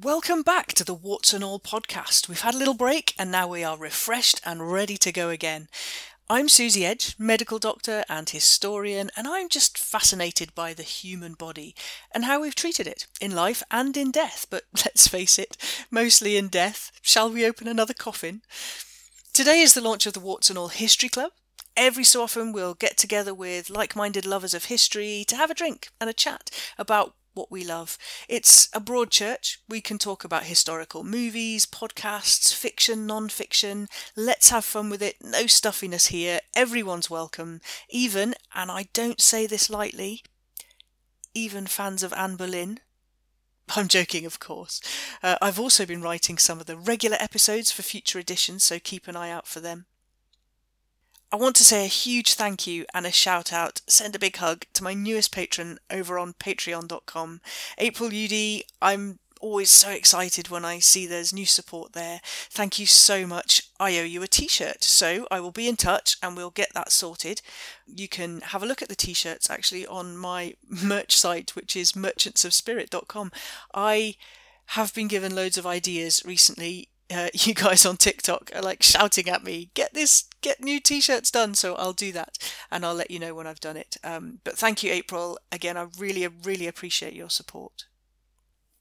Welcome back to the Warts and All podcast. We've had a little break and now we are refreshed and ready to go again. I'm Susie Edge, medical doctor and historian, and I'm just fascinated by the human body and how we've treated it in life and in death. But let's face it, mostly in death. Shall we open another coffin? Today is the launch of the Warts and All History Club. Every so often, we'll get together with like minded lovers of history to have a drink and a chat about what we love. It's a broad church. We can talk about historical movies, podcasts, fiction, non fiction. Let's have fun with it. No stuffiness here. Everyone's welcome. Even, and I don't say this lightly, even fans of Anne Boleyn. I'm joking, of course. Uh, I've also been writing some of the regular episodes for future editions, so keep an eye out for them. I want to say a huge thank you and a shout out, send a big hug to my newest patron over on patreon.com. April UD, I'm always so excited when I see there's new support there. Thank you so much. I owe you a t shirt, so I will be in touch and we'll get that sorted. You can have a look at the t shirts actually on my merch site, which is merchantsofspirit.com. I have been given loads of ideas recently uh, you guys on TikTok are like shouting at me, get this, get new t-shirts done. So I'll do that and I'll let you know when I've done it. Um, but thank you, April. Again, I really, really appreciate your support.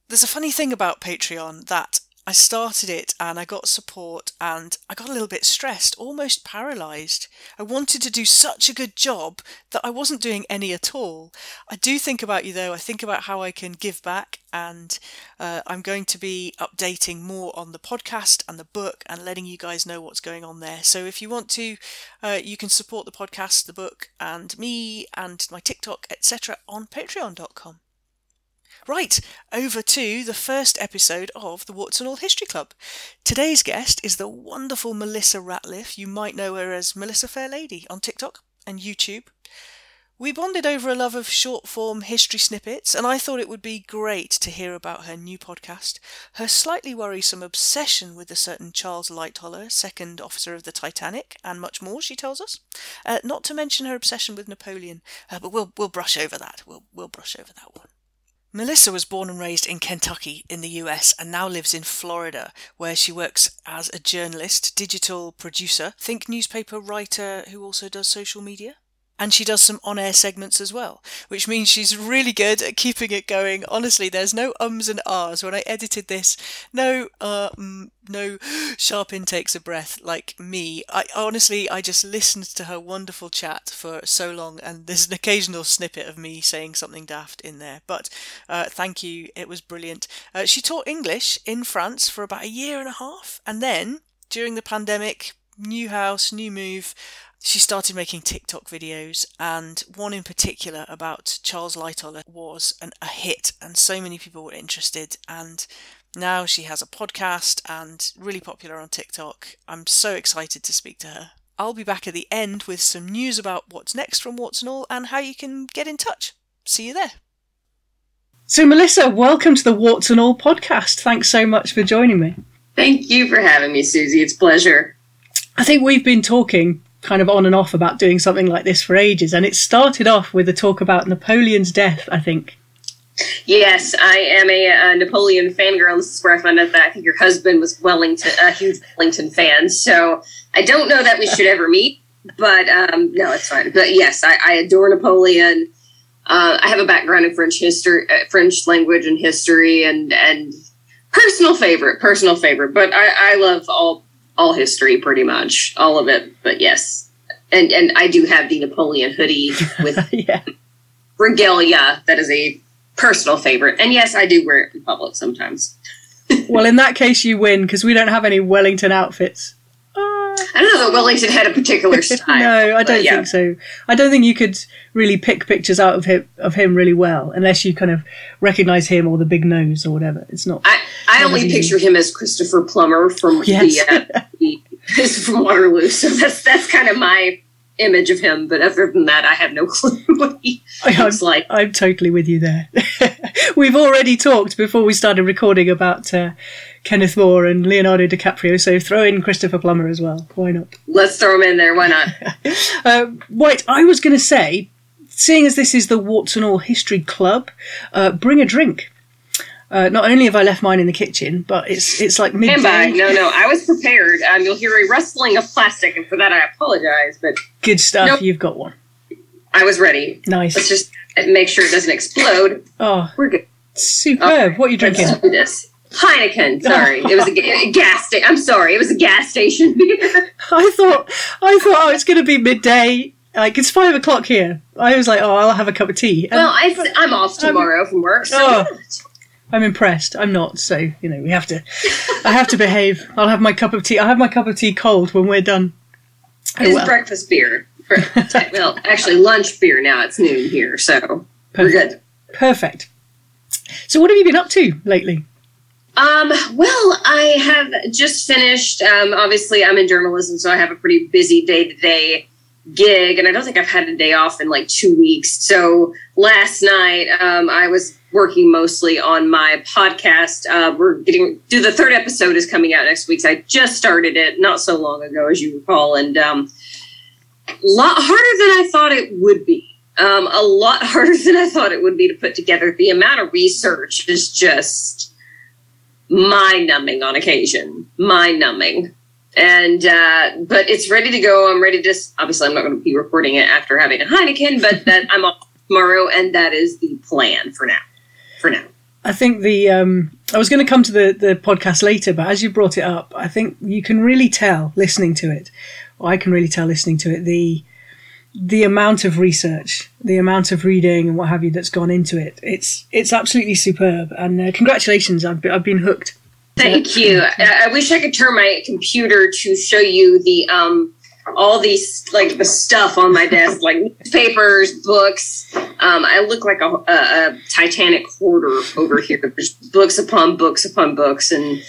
There's a funny thing about Patreon that I started it and I got support and I got a little bit stressed, almost paralyzed. I wanted to do such a good job that I wasn't doing any at all. I do think about you though, I think about how I can give back and uh, I'm going to be updating more on the podcast and the book and letting you guys know what's going on there. So if you want to, uh, you can support the podcast, the book, and me and my TikTok, etc. on patreon.com. Right, over to the first episode of the Warts and All History Club. Today's guest is the wonderful Melissa Ratliff. You might know her as Melissa Fairlady on TikTok and YouTube. We bonded over a love of short form history snippets, and I thought it would be great to hear about her new podcast, her slightly worrisome obsession with a certain Charles Lightoller, second officer of the Titanic, and much more, she tells us. Uh, not to mention her obsession with Napoleon, uh, but we'll, we'll brush over that. We'll, we'll brush over that one. Melissa was born and raised in Kentucky in the US and now lives in Florida, where she works as a journalist, digital producer, think newspaper writer who also does social media and she does some on-air segments as well, which means she's really good at keeping it going. Honestly, there's no ums and ahs when I edited this. No, uh, mm, no sharp intakes of breath like me. I honestly, I just listened to her wonderful chat for so long, and there's an occasional snippet of me saying something daft in there. But uh, thank you, it was brilliant. Uh, she taught English in France for about a year and a half, and then during the pandemic, new house, new move she started making TikTok videos, and one in particular about Charles Lightoller was an, a hit, and so many people were interested. And now she has a podcast and really popular on TikTok. I'm so excited to speak to her. I'll be back at the end with some news about what's next from Warts and All and how you can get in touch. See you there. So, Melissa, welcome to the Warts and All podcast. Thanks so much for joining me. Thank you for having me, Susie. It's a pleasure. I think we've been talking kind of on and off about doing something like this for ages. And it started off with a talk about Napoleon's death, I think. Yes, I am a, a Napoleon fangirl. This is where I found out that I think your husband was Wellington, a huge Wellington fan. So I don't know that we should ever meet, but um, no, it's fine. But yes, I, I adore Napoleon. Uh, I have a background in French history, uh, French language and history, and and personal favorite, personal favorite. But I, I love all all history pretty much, all of it. But yes, and and I do have the Napoleon hoodie with yeah. regalia. That is a personal favorite, and yes, I do wear it in public sometimes. well, in that case, you win because we don't have any Wellington outfits. I don't know that Wellington had a particular style. no, I don't yeah. think so. I don't think you could really pick pictures out of him of him really well unless you kind of recognize him or the big nose or whatever. It's not. I, I only picture him as Christopher Plummer from yes. the, uh, the from Waterloo. So that's that's kind of my image of him. But other than that, I have no clue what he looks like. I'm totally with you there. We've already talked before we started recording about. Uh, Kenneth More and Leonardo DiCaprio, so throw in Christopher Plummer as well. Why not? Let's throw him in there. Why not? uh, White, I was going to say, seeing as this is the Warts and All History Club, uh, bring a drink. Uh, not only have I left mine in the kitchen, but it's it's like midday. No, no, I was prepared. Um, you'll hear a rustling of plastic, and for that I apologize. But Good stuff. Nope. You've got one. I was ready. Nice. Let's just make sure it doesn't explode. oh, We're good. superb. What are you drinking? This. Heineken. Sorry, it was a, ga- a gas station. I'm sorry, it was a gas station beer. I thought I thought oh it's going to be midday. Like it's five o'clock here. I was like, oh, I'll have a cup of tea. And well, I, I'm off tomorrow from work, so Oh. I'm impressed. I'm not. So you know, we have to. I have to behave. I'll have my cup of tea. I'll have my cup of tea cold when we're done. it is well. breakfast beer. Well, actually, lunch beer now. It's noon here, so we're good. Perfect. So what have you been up to lately? Um, well, I have just finished. Um, obviously, I'm in journalism, so I have a pretty busy day to day gig, and I don't think I've had a day off in like two weeks. So last night, um, I was working mostly on my podcast. Uh, we're getting do the third episode is coming out next week. So I just started it not so long ago, as you recall, and um, a lot harder than I thought it would be. Um, a lot harder than I thought it would be to put together. The amount of research is just mind numbing on occasion, mind numbing. And uh, but it's ready to go. I'm ready to. Obviously, I'm not going to be recording it after having a Heineken, but that I'm off tomorrow, and that is the plan for now. For now, I think the um, I was going to come to the the podcast later, but as you brought it up, I think you can really tell listening to it. Or I can really tell listening to it the the amount of research, the amount of reading, and what have you that's gone into it. It's it's absolutely superb, and uh, congratulations! I've been, I've been hooked. thank you. I, I wish I could turn my computer to show you the um all these like the stuff on my desk, like newspapers, books. Um, I look like a, a, a Titanic hoarder over here. There's books upon books upon books and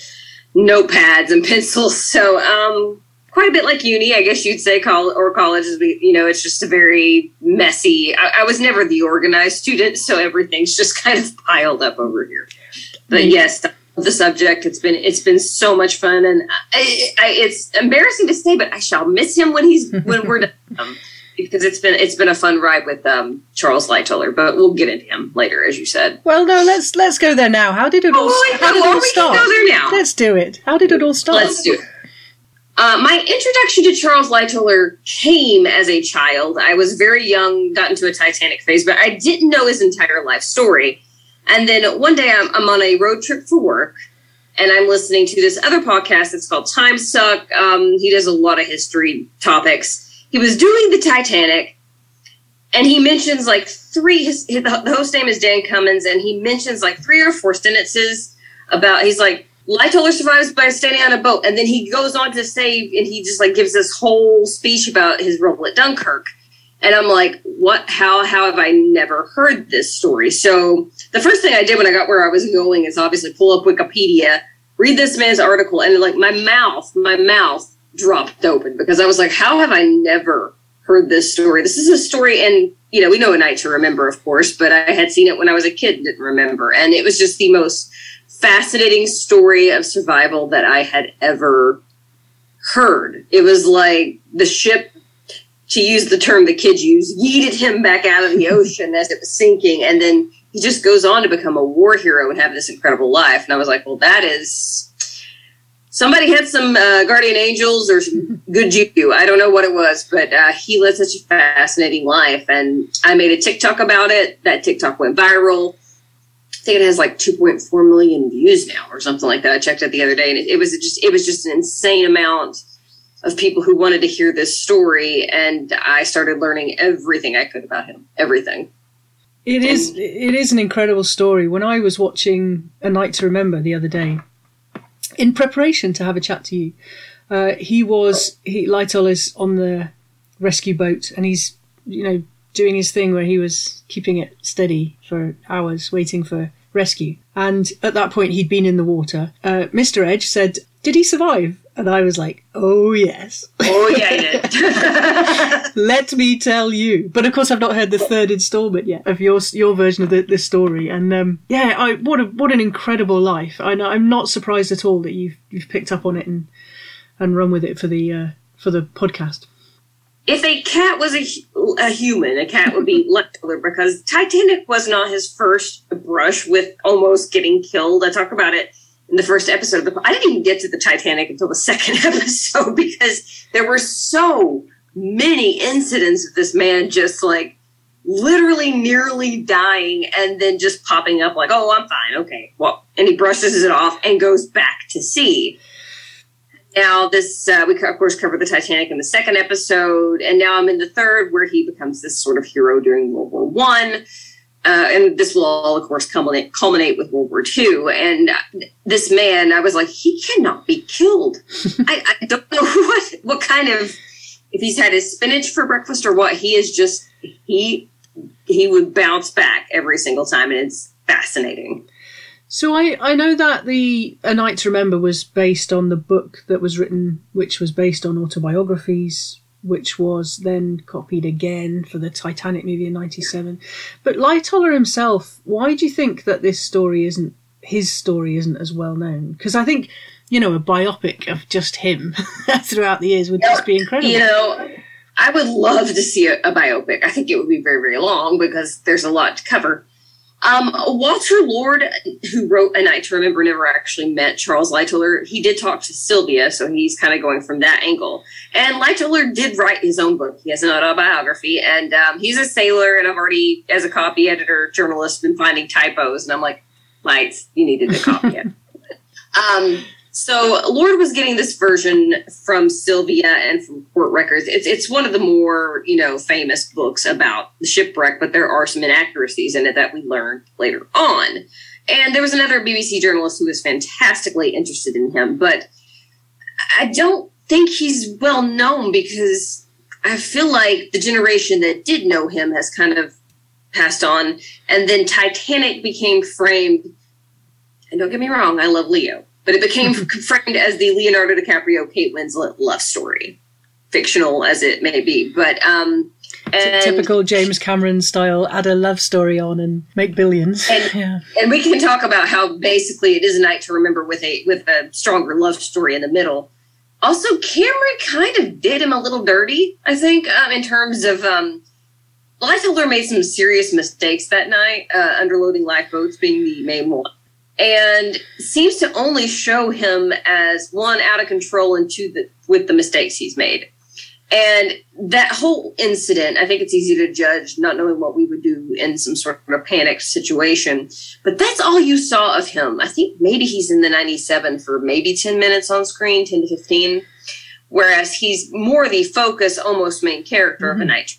notepads and pencils. So um, quite a bit like uni, I guess you'd say, col- or college is. You know, it's just a very messy. I, I was never the organized student, so everything's just kind of piled up over here. But yes, the subject. It's been it's been so much fun, and I, I, it's embarrassing to say, but I shall miss him when he's when we're done. Um, because it's been it's been a fun ride with um, Charles Lightoller, but we'll get into him later, as you said. Well, no, let's let's go there now. How did it all? Oh, how did it all we start? go there now. Let's do it. How did it all start? Let's do it. Uh, my introduction to Charles Lightoller came as a child. I was very young, got into a Titanic phase, but I didn't know his entire life story. And then one day I'm, I'm on a road trip for work, and I'm listening to this other podcast. It's called Time Suck. Um, he does a lot of history topics. He was doing the Titanic, and he mentions like three. His, the the host name is Dan Cummins, and he mentions like three or four sentences about. He's like, Lightoller survives by standing on a boat, and then he goes on to say, and he just like gives this whole speech about his role at Dunkirk. And I'm like, what? How? How have I never heard this story? So the first thing I did when I got where I was going is obviously pull up Wikipedia, read this man's article, and like my mouth, my mouth dropped open because I was like, how have I never heard this story? This is a story, and you know, we know a night to remember, of course, but I had seen it when I was a kid, and didn't remember, and it was just the most fascinating story of survival that I had ever heard. It was like the ship, to use the term the kids use, yeeted him back out of the ocean as it was sinking, and then he just goes on to become a war hero and have this incredible life. And I was like, well, that is. Somebody had some uh, guardian angels or some good juju. I don't know what it was, but uh, he led such a fascinating life. And I made a TikTok about it. That TikTok went viral. I think it has like 2.4 million views now or something like that. I checked it the other day, and it, it was just it was just an insane amount of people who wanted to hear this story, and I started learning everything I could about him. Everything. It is it is an incredible story. When I was watching A Night to Remember the other day, in preparation to have a chat to you, uh, he was he Lightoller is on the rescue boat and he's you know doing his thing where he was keeping it steady for hours waiting for rescue. And at that point he'd been in the water. Uh, Mr. Edge said, "Did he survive?" And I was like, "Oh yes." Oh yeah, did. Let me tell you. But of course, I've not heard the third instalment yet of your your version of the, the story. And um, yeah, I, what a, what an incredible life. I, I'm not surprised at all that you've you've picked up on it and and run with it for the uh, for the podcast. if a cat was a a human. A cat would be Lightoller because Titanic was not his first brush with almost getting killed. I talk about it in the first episode. Of the, I didn't even get to the Titanic until the second episode because there were so many incidents of this man just like literally nearly dying and then just popping up like, oh, I'm fine. Okay. Well, and he brushes it off and goes back to sea. Now, this, uh, we of course covered the Titanic in the second episode, and now I'm in the third where he becomes this sort of hero during World War One. Uh, and this will all, of course, culminate, culminate with World War II. And this man, I was like, he cannot be killed. I, I don't know what what kind of if he's had his spinach for breakfast or what. He is just he he would bounce back every single time, and it's fascinating. So I, I know that the A Night to Remember was based on the book that was written, which was based on autobiographies, which was then copied again for the Titanic movie in '97. But Lightoller himself, why do you think that this story isn't his story isn't as well known? Because I think you know a biopic of just him throughout the years would just be incredible. You know, I would love to see a, a, biopic. I think it would be very, very long because there's a lot to cover. Um, Walter Lord, who wrote A Night to Remember, never actually met Charles Lightoller. He did talk to Sylvia, so he's kind of going from that angle. And Lightoller did write his own book. He has an autobiography, and um, he's a sailor. And I've already, as a copy editor, journalist, been finding typos, and I'm like, Lights, you needed a copy. um, so Lord was getting this version from Sylvia and from court records. It's it's one of the more you know famous books about the shipwreck, but there are some inaccuracies in it that we learned later on. And there was another BBC journalist who was fantastically interested in him, but I don't think he's well known because I feel like the generation that did know him has kind of passed on, and then Titanic became framed. And don't get me wrong, I love Leo but it became framed as the Leonardo DiCaprio Kate Winslet love story, fictional as it may be. But um, and, typical James Cameron style, add a love story on and make billions. And, yeah. and we can talk about how basically it is a night to remember with a with a stronger love story in the middle. Also, Cameron kind of did him a little dirty, I think, um, in terms of. Um, Lightoller made some serious mistakes that night, uh, underloading lifeboats being the main one and seems to only show him as one out of control and two the, with the mistakes he's made. And that whole incident, I think it's easy to judge not knowing what we would do in some sort of a panicked situation. But that's all you saw of him. I think maybe he's in the 97 for maybe 10 minutes on screen, 10 to 15. Whereas he's more the focus, almost main character mm-hmm. of a night.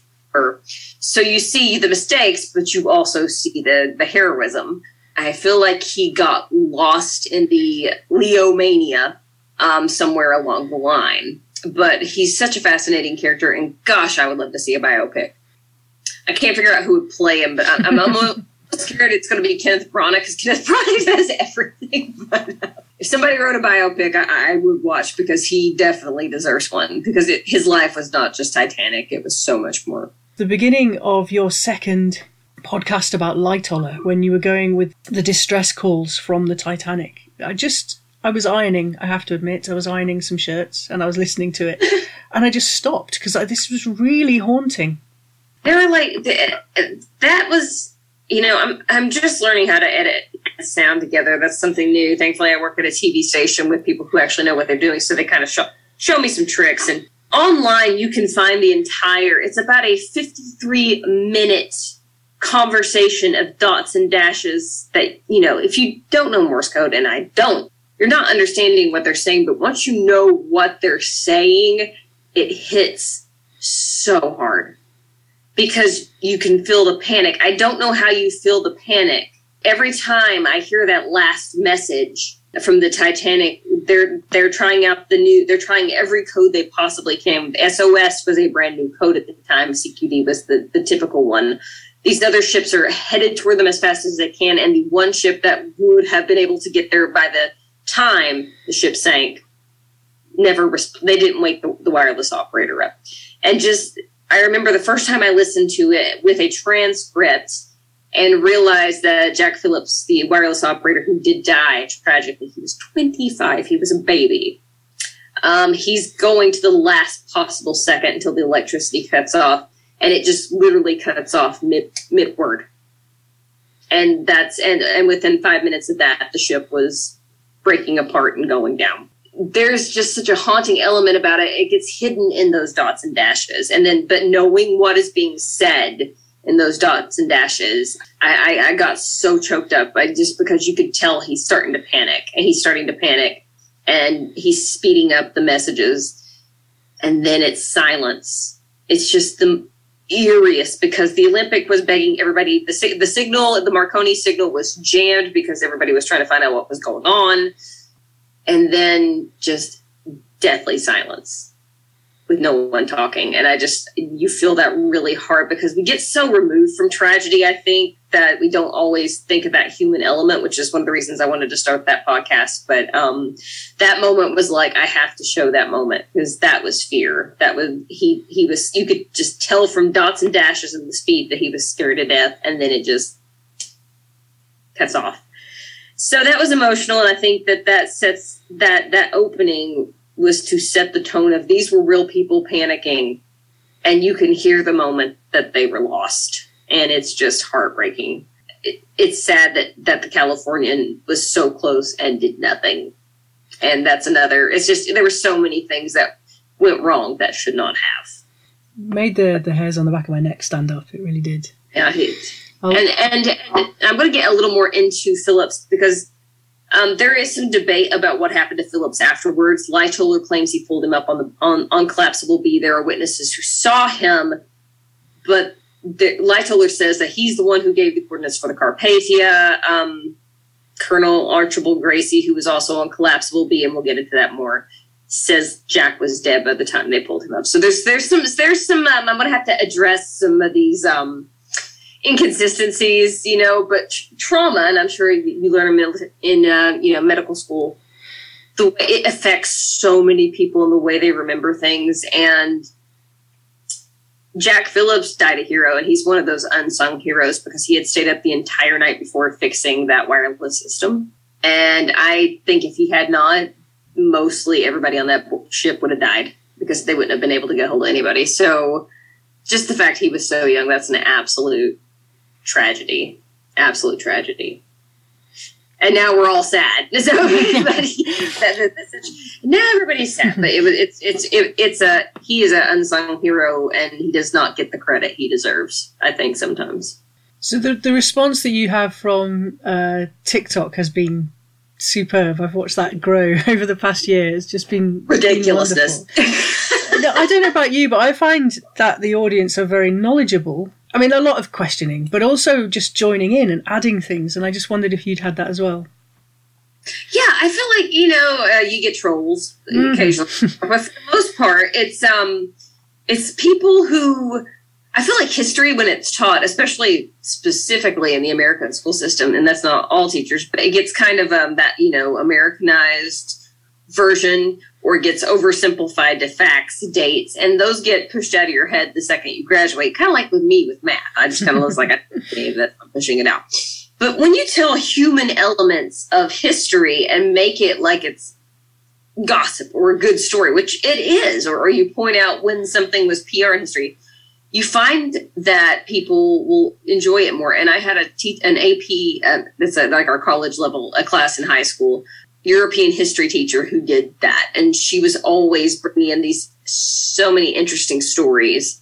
So you see the mistakes, but you also see the, the heroism. I feel like he got lost in the Leo mania um, somewhere along the line. But he's such a fascinating character, and gosh, I would love to see a biopic. I can't figure out who would play him, but I'm, I'm almost scared it's going to be Kenneth Branagh because Kenneth Branagh does everything. But uh, if somebody wrote a biopic, I, I, would watch because he definitely deserves one because it, his life was not just Titanic; it was so much more. The beginning of your second podcast about Lightoller when you were going with the distress calls from the Titanic. I just I was ironing, I have to admit, I was ironing some shirts and I was listening to it and I just stopped because this was really haunting. Were like that was you know, I'm I'm just learning how to edit sound together. That's something new. Thankfully I work at a TV station with people who actually know what they're doing, so they kind of show show me some tricks and online you can find the entire it's about a 53 minute conversation of dots and dashes that, you know, if you don't know Morse code, and I don't, you're not understanding what they're saying. But once you know what they're saying, it hits so hard because you can feel the panic. I don't know how you feel the panic. Every time I hear that last message from the Titanic, they're they're trying out the new they're trying every code they possibly can. SOS was a brand new code at the time. CQD was the, the typical one these other ships are headed toward them as fast as they can, and the one ship that would have been able to get there by the time the ship sank never resp- they didn't wake the, the wireless operator up. And just i remember the first time i listened to it with a transcript and realized that jack phillips the wireless operator who did die tragically he was 25 he was a baby. Um, he's going to the last possible second until the electricity cuts off and it just literally cuts off mid mid word. And that's and and within five minutes of that, the ship was breaking apart and going down. There's just such a haunting element about it. It gets hidden in those dots and dashes, and then but knowing what is being said in those dots and dashes, I, I, I got so choked up. I just because you could tell he's starting to panic, and he's starting to panic, and he's speeding up the messages, and then it's silence. It's just the eeriest because the Olympic was begging everybody. The the signal, the Marconi signal, was jammed because everybody was trying to find out what was going on, and then just deathly silence with no one talking. And I just you feel that really hard because we get so removed from tragedy. I think that we don't always think of that human element, which is one of the reasons I wanted to start that podcast. But um, that moment was like I have to show that moment because that was fear. That was he he was you could just tell from dots and dashes and the speed that he was scared to death, and then it just cuts off. So that was emotional, and I think that that sets that that opening was to set the tone of these were real people panicking, and you can hear the moment that they were lost and it's just heartbreaking. It, it's sad that that the Californian was so close and did nothing, and that's another. It's just there were so many things that went wrong that should not have. Made the the hairs on the back of my neck stand up. It really did. Yeah, it, oh. and, and and I'm going to get a little more into Phillips because um, there is some debate about what happened to Phillips afterwards. Lightoller claims he pulled him up on the on, on collapsible B. There are witnesses who saw him, but the, Lightoller says that he's the one who gave the coordinates for the Carpathia. Um, Colonel Archibald Gracie, who was also on Collapsible B, and we'll get into that more, says Jack was dead by the time they pulled him up. So there's there's some there's some um, I'm going to have to address some of these um, inconsistencies, you know. But trauma, and I'm sure you, you learn in, in uh, you know medical school, the way it affects so many people and the way they remember things, and Jack Phillips died a hero, and he's one of those unsung heroes because he had stayed up the entire night before fixing that wireless system. And I think if he had not, mostly everybody on that ship would have died because they wouldn't have been able to get hold of anybody. So just the fact he was so young, that's an absolute tragedy. Absolute tragedy and now we're all sad. So everybody, now everybody's sad. But it was it's it's it, it's a he is an unsung hero, and he does not get the credit he deserves. I think sometimes. So the the response that you have from uh, TikTok has been superb. I've watched that grow over the past year. It's just been ridiculousness. no, I don't know about you, but I find that the audience are very knowledgeable I mean, a lot of questioning, but also just joining in and adding things. And I just wondered if you'd had that as well. Yeah, I feel like you know uh, you get trolls mm. occasionally, but for the most part, it's um, it's people who I feel like history when it's taught, especially specifically in the American school system, and that's not all teachers, but it gets kind of um, that you know Americanized version or gets oversimplified to facts, dates, and those get pushed out of your head the second you graduate. Kind of like with me with math. I just kind of was like, I that I'm pushing it out. But when you tell human elements of history and make it like it's gossip or a good story, which it is, or, or you point out when something was PR in history, you find that people will enjoy it more. And I had a te- an AP, uh, that's a, like our college level, a class in high school European history teacher who did that. And she was always bringing in these so many interesting stories,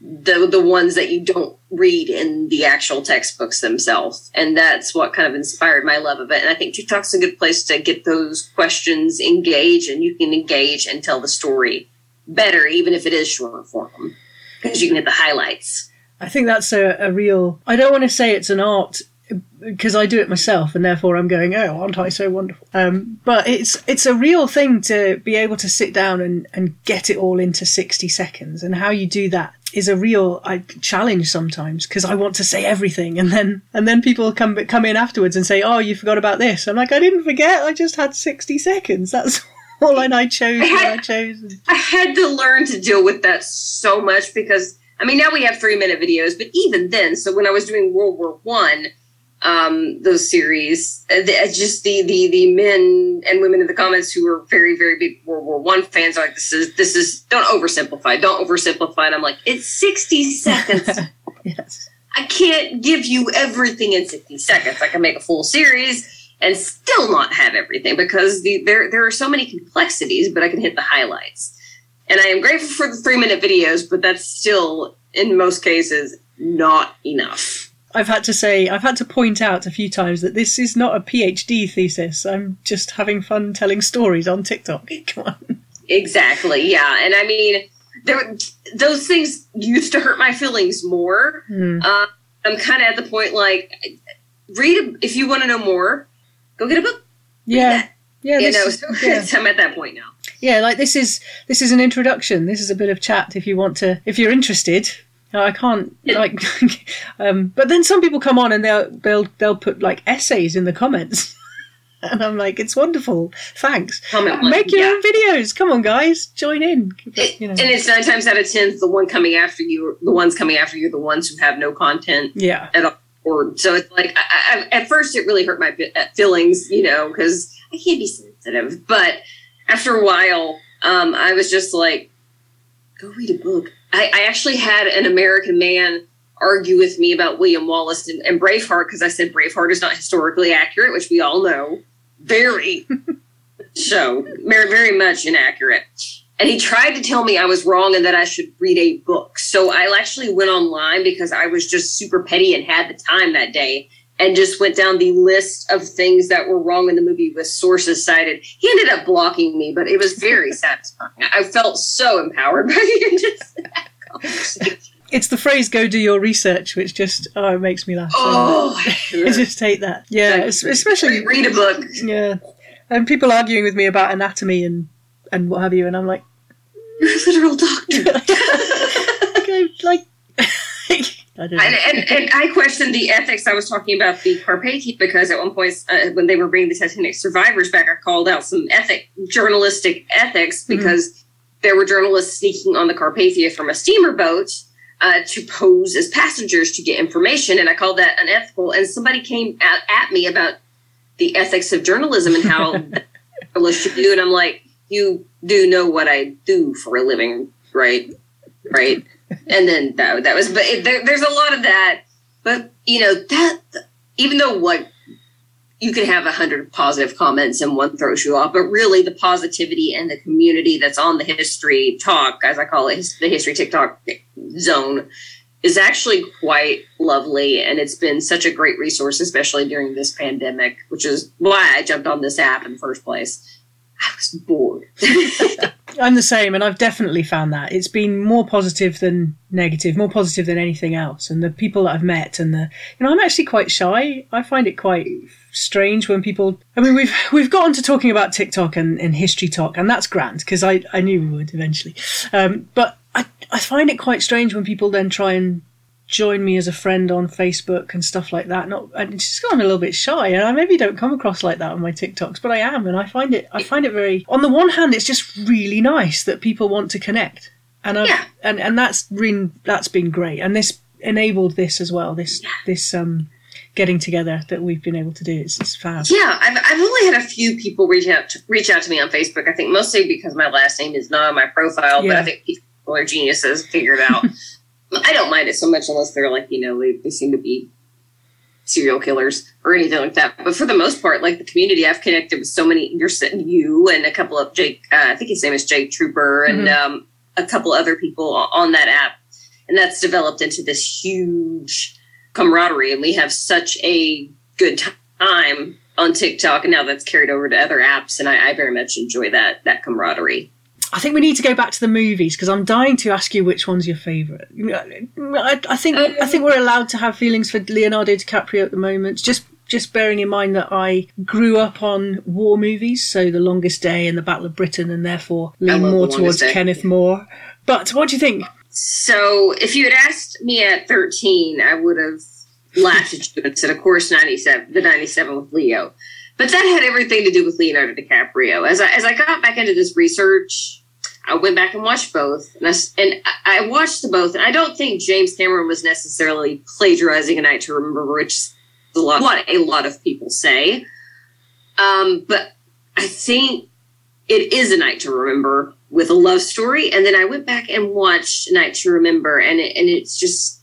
the, the ones that you don't read in the actual textbooks themselves. And that's what kind of inspired my love of it. And I think TikTok's a good place to get those questions engaged and you can engage and tell the story better, even if it is short form, because you can hit the highlights. I think that's a, a real, I don't want to say it's an art because I do it myself, and therefore I'm going, oh, aren't I so wonderful? Um, but it's it's a real thing to be able to sit down and, and get it all into sixty seconds, and how you do that is a real I, challenge sometimes because I want to say everything, and then and then people come come in afterwards and say, oh, you forgot about this. I'm like, I didn't forget. I just had sixty seconds. That's all, and I chose. I, had, I chose. I had to learn to deal with that so much because I mean now we have three minute videos, but even then, so when I was doing World War One um, those series. Uh, the, just the, the the men and women in the comments who were very very big World War One fans are like this is this is don't oversimplify, don't oversimplify. And I'm like it's 60 seconds. yes. I can't give you everything in 60 seconds. I can make a full series and still not have everything because the, there there are so many complexities, but I can hit the highlights. And I am grateful for the three minute videos, but that's still in most cases not enough. I've had to say, I've had to point out a few times that this is not a PhD thesis. I'm just having fun telling stories on TikTok. Come on. Exactly. Yeah. And I mean, there, those things used to hurt my feelings more. Mm. Uh, I'm kind of at the point like, read a, if you want to know more, go get a book. Yeah. Yeah, you know, is- yeah. I'm at that point now. yeah, like this is this is an introduction. This is a bit of chat if you want to, if you're interested. I can't like, um, but then some people come on and they'll they'll they'll put like essays in the comments, and I'm like, it's wonderful, thanks. Comment one, Make your yeah. own videos. Come on, guys, join in. It- You know. And it's nine times out of ten the one coming after you, the ones coming after you, the ones who have no content Yeah, at all. Or so it's like I, I, at first it really hurt my uh, feelings, you know, because I can't be sensitive. But after a while, um, I was just like, go read a book. I, I actually had an American man argue with me about William Wallace and, and Braveheart because I said Braveheart is not historically accurate, which we all know. Very so, very, very much inaccurate. And he tried to tell me I was wrong and that I should read a book. So I actually went online because I was just super petty and had the time that day and just went down the list of things that were wrong in the movie with sources cited. He ended up blocking me, but it was very satisfying. I felt so empowered by the end of that conversation. It's the phrase "go do your research," which just oh, it makes me laugh. Oh, much. I just hate that. Yeah, es- especially read a book. yeah, and people arguing with me about anatomy and and what have you, and I'm like, You're a literal doctor. like. I. And, and, and I questioned the ethics. I was talking about the Carpathia because at one point, uh, when they were bringing the Titanic survivors back, I called out some ethic, journalistic ethics because there were journalists sneaking on the Carpathia from a steamer boat uh, to pose as passengers to get information, and I called that unethical. And somebody came at, at me about the ethics of journalism and how journalists should do, and I'm like, you do know what I do for a living, right? Right and then that, that was but it, there, there's a lot of that but you know that even though like you can have a hundred positive comments and one throws you off but really the positivity and the community that's on the history talk as i call it the history tiktok zone is actually quite lovely. And it's been such a great resource especially during this pandemic which is why i jumped on this app in the first place i was bored I'm the same, and I've definitely found that it's been more positive than negative, more positive than anything else. And the people that I've met, and the you know, I'm actually quite shy. I find it quite strange when people. I mean, we've we've got on to talking about TikTok and, and history talk, and that's grand because I I knew we would eventually. Um, but I I find it quite strange when people then try and join me as a friend on Facebook and stuff like that. Not, and it's just gone a little bit shy, and I maybe don't come across like that on my TikToks, but I am, and I find it. I find it very. On the one hand, it's just really nice that people want to connect, and I've, Yeah. and and that's been that's been great, and this enabled this as well. This this um getting together that we've been able to do. It's, it's fab. Yeah, I've, I've only had a few people reach out to, reach out to me on Facebook. I think mostly because my last name is not on my profile, but I think people are geniuses figured out. I don't mind it so much unless they're like you know they, they seem to be serial killers or anything like that. But for the most part, like the community, I've connected with so many. You're sitting you and a couple of Jake. Uh, I think his name is Jake Trooper and um, a couple other people on that app, and that's developed into this huge camaraderie. And we have such a good time on TikTok, and now that's carried over to other apps, and I, I very much enjoy that that camaraderie. I think we need to go back to the movies because I'm dying to ask you which one's your favourite. I, I think I think we're allowed to have feelings for Leonardo DiCaprio at the moment. Just just bearing in mind that I grew up on war movies, so The Longest Day and The Battle of Britain, and therefore lean more towards Day. Kenneth More. But what do you think? So if you had asked me at 13, I would have laughed at you and said, of course, 97, the 97 with Leo. But that had everything to do with Leonardo DiCaprio. As I, as I got back into this research, I went back and watched both. And I, and I watched the both. And I don't think James Cameron was necessarily plagiarizing A Night to Remember, which a lot, what a lot of people say. Um, but I think it is a night to remember with a love story. And then I went back and watched A Night to Remember, and it, and it's just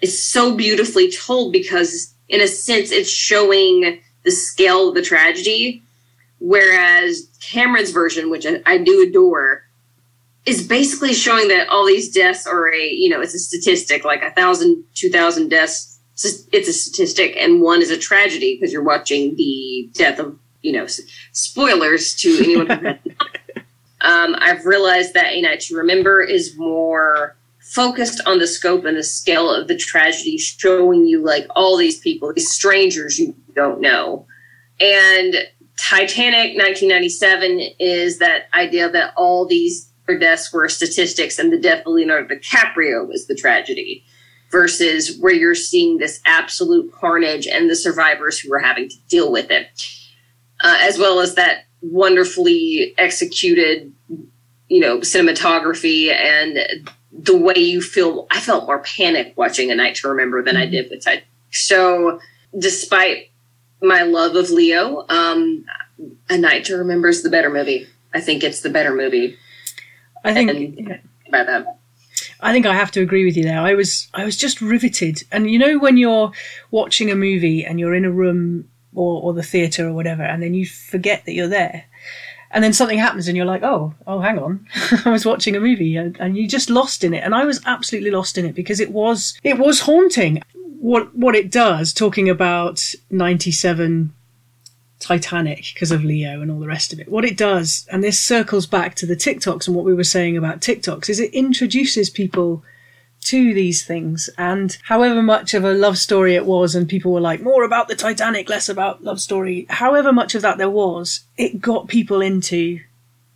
it's so beautifully told because in a sense it's showing the scale of the tragedy, whereas Cameron's version, which I, I do adore, is basically showing that all these deaths are a you know it's a statistic like a thousand two thousand deaths it's a statistic and one is a tragedy because you're watching the death of you know spoilers to anyone who um, i've realized that a night to remember is more focused on the scope and the scale of the tragedy showing you like all these people these strangers you don't know. And titanic 1997 is that idea that all these deaths were statistics and the death of Leonardo DiCaprio was the tragedy versus where you're seeing this absolute carnage and the survivors who are having to deal with it, uh, as well as that wonderfully executed, you know, cinematography and the way you feel. I felt more panic watching A Night to Remember than I did with Titanic. So, despite my love of Leo, um, A Night to Remember is the better movie. I think it's the better movie. I think about that. I think I have to agree with you there. I was I was just riveted, and you know when you're watching a movie and you're in a room or, or the theatre or whatever, and then you forget that you're there, and then something happens and you're like, oh, oh, hang on, I was watching a movie, and, and you just lost in it, and I was absolutely lost in it because it was it was haunting. What what it does, talking about ninety seven Titanic because of Leo and all the rest of it. What it does, and this circles back to the TikToks and what we were saying about TikToks, is it introduces people to these things. And however much of a love story it was, and people were like, more about the Titanic, less about love story, however much of that there was, it got people into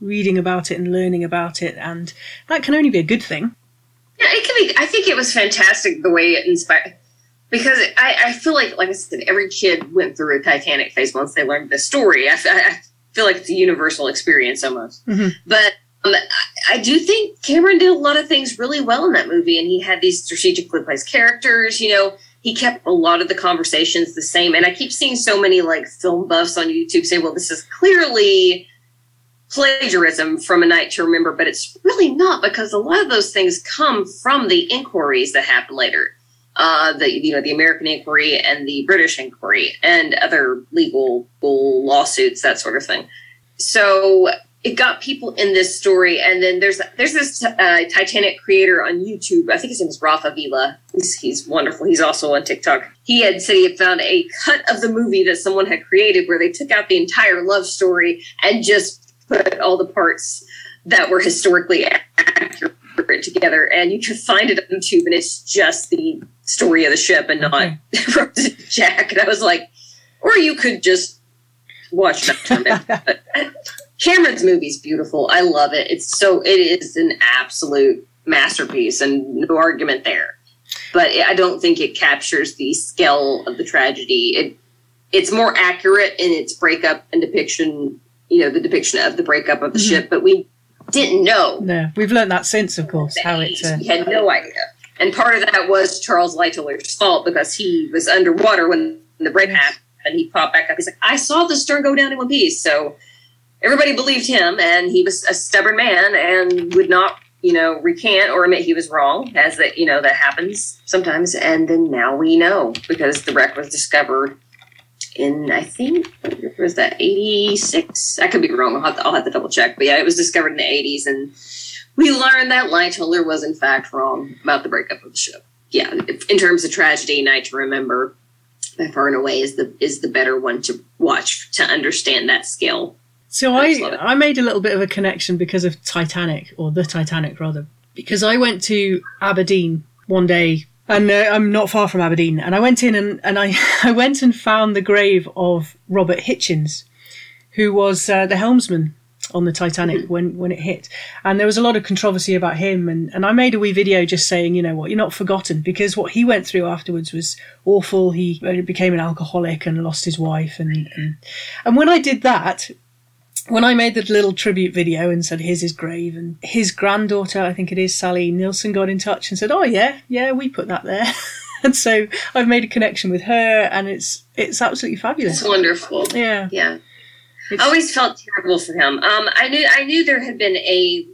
reading about it and learning about it. And that can only be a good thing. Yeah, it can be. I think it was fantastic the way it inspired because I, I, feel like, like I said, every kid went through a Titanic phase once they learned the story. I, I feel like it's a universal experience almost. Mm-hmm. But um, I, I, do think Cameron did a lot of things really well in that movie, and he had these strategically placed characters. You know, he kept a lot of the conversations the same. And I keep seeing so many like film buffs on YouTube say, "Well, this is clearly." plagiarism from a night to remember but it's really not because a lot of those things come from the inquiries that happen later uh, the you know the American inquiry and the British inquiry and other legal lawsuits, that sort of thing. So it got people in this story, and then there's there's this uh, Titanic creator on YouTube. I think his name is Rafa Vila. He's, he's wonderful. He's also on TikTok. He had said he had found a cut of the movie that someone had created where they took out the entire love story and just put all the parts that were historically accurate together. And you can find it on YouTube, and it's just the story of the ship and not okay. Jack. And I was like, or you could just watch that. Cameron's movie's beautiful. I love it. It's so it is an absolute masterpiece, and no argument there. But I don't think it captures the scale of the tragedy. It it's more accurate in its breakup and depiction. You know, the depiction of the breakup of the mm-hmm. ship, but we didn't know. No, we've learned that since, of course, how it. Uh, we had no idea. And part of that was Charles Lightoller's fault because he was underwater when the break happened and he popped back up. He's like, I saw the stern go down in one piece. So everybody believed him and he was a stubborn man and would not, you know, recant or admit he was wrong, as that, you know, that happens sometimes. And then now we know because the wreck was discovered in, I think, was that 86? I could be wrong. I'll have, to, I'll have to double check. But yeah, it was discovered in the 80s and we learned that Lightoller was in fact wrong about the breakup of the ship. Yeah, in terms of tragedy, Night to Remember, by far and away is the is the better one to watch to understand that scale. So I I, I made a little bit of a connection because of Titanic or the Titanic rather because I went to Aberdeen one day and uh, I'm not far from Aberdeen and I went in and, and I I went and found the grave of Robert Hichens who was uh, the helmsman on the Titanic mm-hmm. when, when it hit. And there was a lot of controversy about him. And, and I made a wee video just saying, you know what, you're not forgotten because what he went through afterwards was awful. He became an alcoholic and lost his wife. And, and, and when I did that, when I made the little tribute video and said, here's his grave, and his granddaughter, I think it is Sally Nilsson, got in touch and said, oh, yeah, yeah, we put that there. and so I've made a connection with her, and it's it's absolutely fabulous. It's wonderful. Yeah, yeah. It's, I always felt terrible for him. Um, I knew I knew there had been a.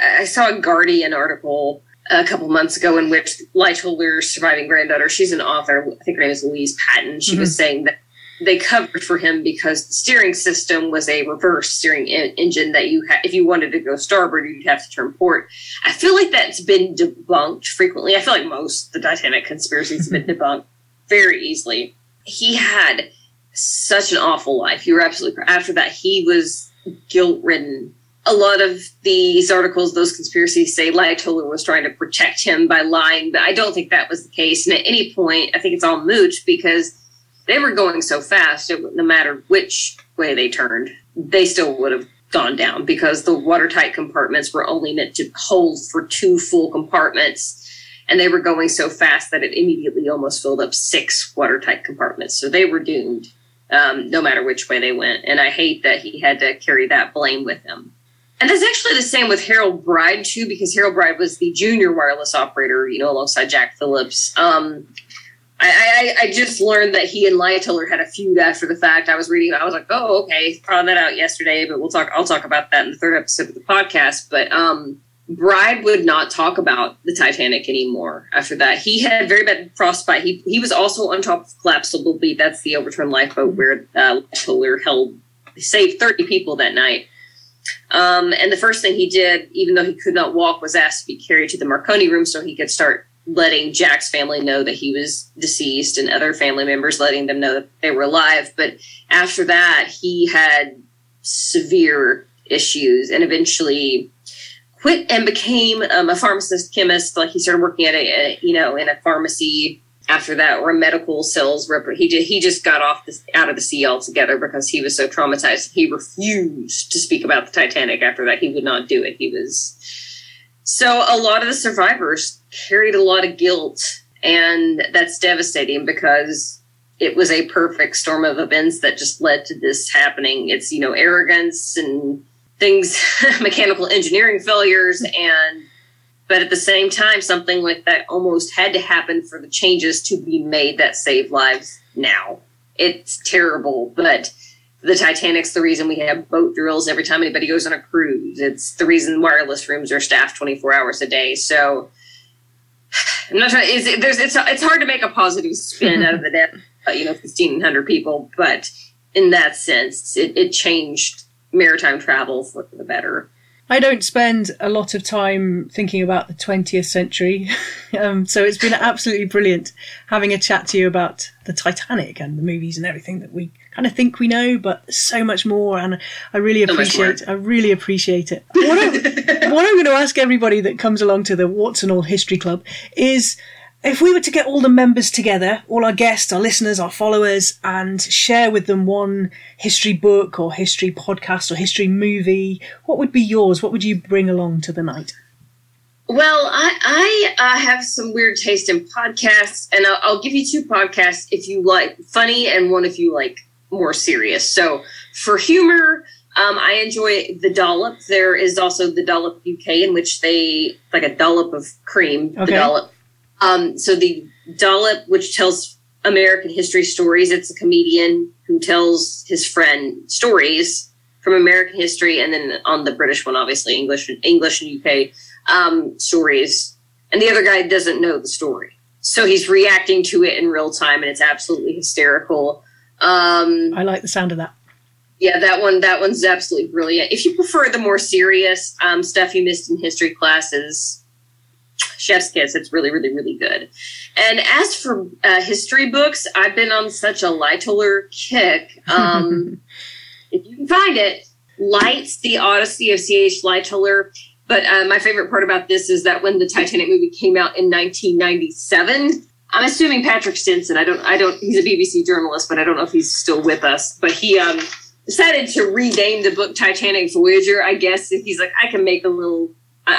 I saw a Guardian article a couple months ago in which Lightoller's surviving granddaughter, she's an author. I think her name is Louise Patten. She mm-hmm. was saying that they covered for him because the steering system was a reverse steering in- engine that you ha- if you wanted to go starboard you'd have to turn port. I feel like that's been debunked frequently. I feel like most the titanic conspiracies have been debunked very easily. He had such an awful life. You were absolutely after that he was guilt ridden a lot of these articles, those conspiracies say Lightoller was trying to protect him by lying, but I don't think that was the case. And at any point, I think it's all moot because they were going so fast, it, no matter which way they turned, they still would have gone down because the watertight compartments were only meant to hold for two full compartments. And they were going so fast that it immediately almost filled up six watertight compartments. So they were doomed um, no matter which way they went. And I hate that he had to carry that blame with him. And that's actually the same with Harold Bride, too, because Harold Bride was the junior wireless operator, you know, alongside Jack Phillips. Um, I, I, I, just learned that he and Lightoller had a feud after the fact. I was reading, I was like, oh, okay, found that out yesterday, but we'll talk. I'll talk about that in the third episode of the podcast. But um, Bride would not talk about the Titanic anymore after that. He had very bad frostbite. He he was also on top of collapsible B. That's the overturned lifeboat where uh, held saved thirty people that night. Um, and the first thing he did, even though he could not walk, was asked to be carried to the Marconi room so he could start letting Jack's family know that he was deceased and other family members letting them know that they were alive. But after that, he had severe issues and eventually quit and became um, a pharmacist chemist. Like he started working at a, a, you know in a pharmacy after that or a medical sales rep. He did, he just got off the, out of the sea altogether because he was so traumatized. He refused to speak about the Titanic after that. He would not do it. He was so a lot of the survivors carried a lot of guilt, and that's devastating because it was a perfect storm of events that just led to this happening. It's, you know, arrogance and things, mechanical engineering failures, and but at the same time, something like that almost had to happen for the changes to be made that save lives now. It's terrible, but the Titanic's the reason we have boat drills every time anybody goes on a cruise. It's the reason wireless rooms are staffed 24 hours a day. So I'm not trying. It's, there's, it's, it's hard to make a positive spin out of the death, uh, you know, 1,500 people. But in that sense, it, it changed maritime travel for the better. I don't spend a lot of time thinking about the 20th century. um, so it's been absolutely brilliant having a chat to you about the Titanic and the movies and everything that we kind of think we know, but so much more. And I really so appreciate, I really appreciate it. What I'm, what I'm going to ask everybody that comes along to the Warts and All History Club is, if we were to get all the members together, all our guests, our listeners, our followers, and share with them one history book or history podcast or history movie, what would be yours? What would you bring along to the night? Well, I, I uh, have some weird taste in podcasts, and I'll, I'll, give you two podcasts if you like funny, and one if you like more serious. So for humor, um, I enjoy the dollop. There is also the dollop UK, in which they like a dollop of cream. Okay. The dollop um, so the Dollop, which tells American history stories, it's a comedian who tells his friend stories from American history, and then on the British one, obviously English, and English and UK um, stories. And the other guy doesn't know the story, so he's reacting to it in real time, and it's absolutely hysterical. Um, I like the sound of that. Yeah, that one. That one's absolutely brilliant. If you prefer the more serious um, stuff you missed in history classes, Chef's Kiss. It's really, really, really good. And as for uh, history books, I've been on such a Lightoller kick. Um, if you can find it, Lights, The Odyssey of C.H. Lightoller. But uh, my favorite part about this is that when the Titanic movie came out in 1997, I'm assuming Patrick Stenson. I don't. I don't. He's a BBC journalist, but I don't know if he's still with us. But he um, decided to rename the book Titanic Voyager. I guess he's like, I can make a little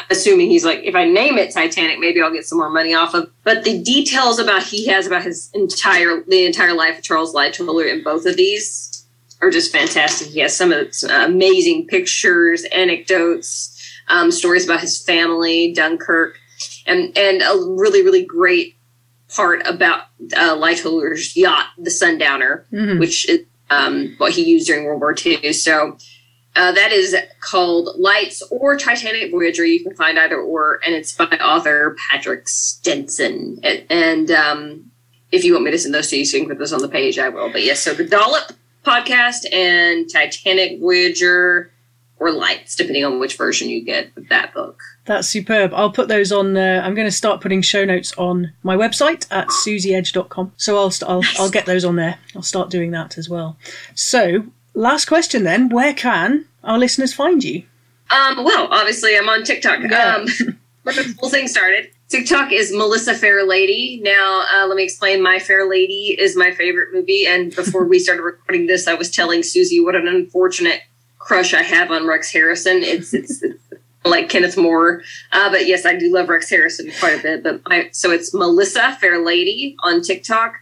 assuming he's like, if I name it Titanic, maybe I'll get some more money off of. But the details about he has about his entire the entire life of Charles Lightoller in both of these are just fantastic. He has some of the amazing pictures, anecdotes, um, stories about his family, Dunkirk, and and a really really great part about uh, Lightoller's yacht, the Sundowner, Mhm. which is um, what he used during World War II. So uh, that is called Lights or Titanic Voyager. You can find either or, and it's by author Patrick Stenson. And, and um, if you want me to send those to you, so you can put those on the page, I will. But yes, so the Dollop podcast and Titanic Voyager or Lights, depending on which version you get of that book. That's superb. I'll put those on. Uh, I'm going to start putting show notes on my website at susieedge.com. So I'll, st- I'll I'll get those on there. I'll start doing that as well. So last question then: Where can our listeners find you? Um, well, obviously, I'm on TikTok. Yeah. Um, where the whole thing started. TikTok is Melissa Fair Lady. Now, uh, let me explain. My Fair Lady is my favorite movie, and before we started recording this, I was telling Susie what an unfortunate crush I have on Rex Harrison. It's it's, it's like Kenneth More, uh, but yes, I do love Rex Harrison quite a bit. But I, so it's Melissa Fair Lady on TikTok.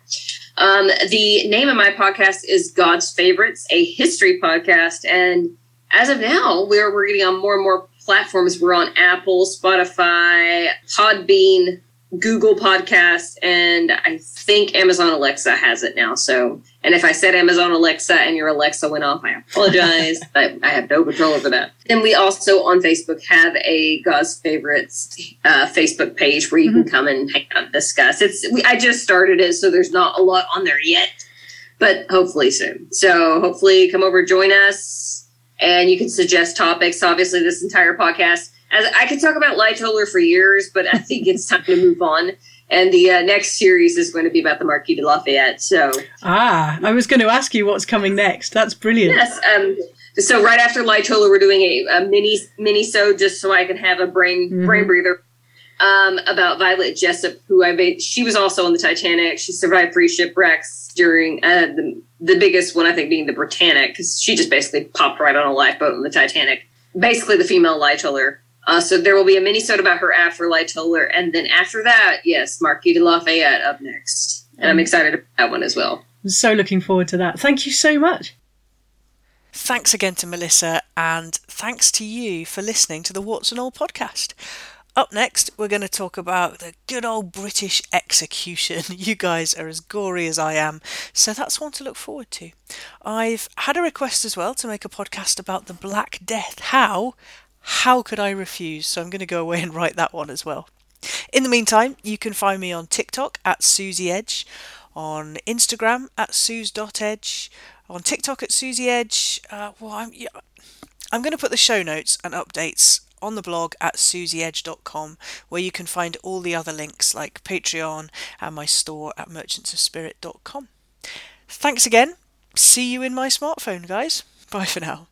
Um, the name of my podcast is God's Favorites, a history podcast, and as of now, we're we're getting on more and more platforms. We're on Apple, Spotify, Podbean, Google Podcast, and I think Amazon Alexa has it now. So, and if I said Amazon Alexa and your Alexa went off, I apologize. I, I have no control over that. And we also on Facebook have a God's Favorites uh, Facebook page where you can come and hang out and discuss. It's we, I just started it, so there's not a lot on there yet, but hopefully soon. So hopefully come over, join us and you can suggest topics. Obviously, this entire podcast, as I could talk about Lightoller for years, but I think it's time to move on. And the uh, next series is going to be about the Marquis de Lafayette. So Ah, I was going to ask you what's coming next. That's brilliant. yes, um, so right after Lightoller, we're doing a, a mini mini so just so I can have a brain Mhm. brain breather. Um, about Violet Jessop, who I made. She was also on the Titanic. She survived three shipwrecks during uh, the the biggest one, I think, being the Britannic, because she just basically popped right on a lifeboat on the Titanic. Basically, the female Lightoller. Uh, so there will be a mini-sode about her after Lightoller, and then after that, yes, Marquis de Lafayette up next, and I'm excited about that one as well. I'm so looking forward to that. Thank you so much. Thanks again to Melissa, and thanks to you for listening to the Warts and All podcast. Up next, we're going to talk about the good old British execution. You guys are as gory as I am, so that's one to look forward to. I've had a request as well to make a podcast about the Black Death. How? How could I refuse? So I'm going to go away and write that one as well. In the meantime, you can find me on TikTok at Susie Edge, on Instagram at Suze.edge, on TikTok at Susie Edge. Uh, well, I'm, yeah, I'm going to put the show notes and updates on the blog at susieedge.com where you can find all the other links like Patreon and my store at merchantsofspirit.com. Thanks again. See you in my smartphone, guys. Bye for now.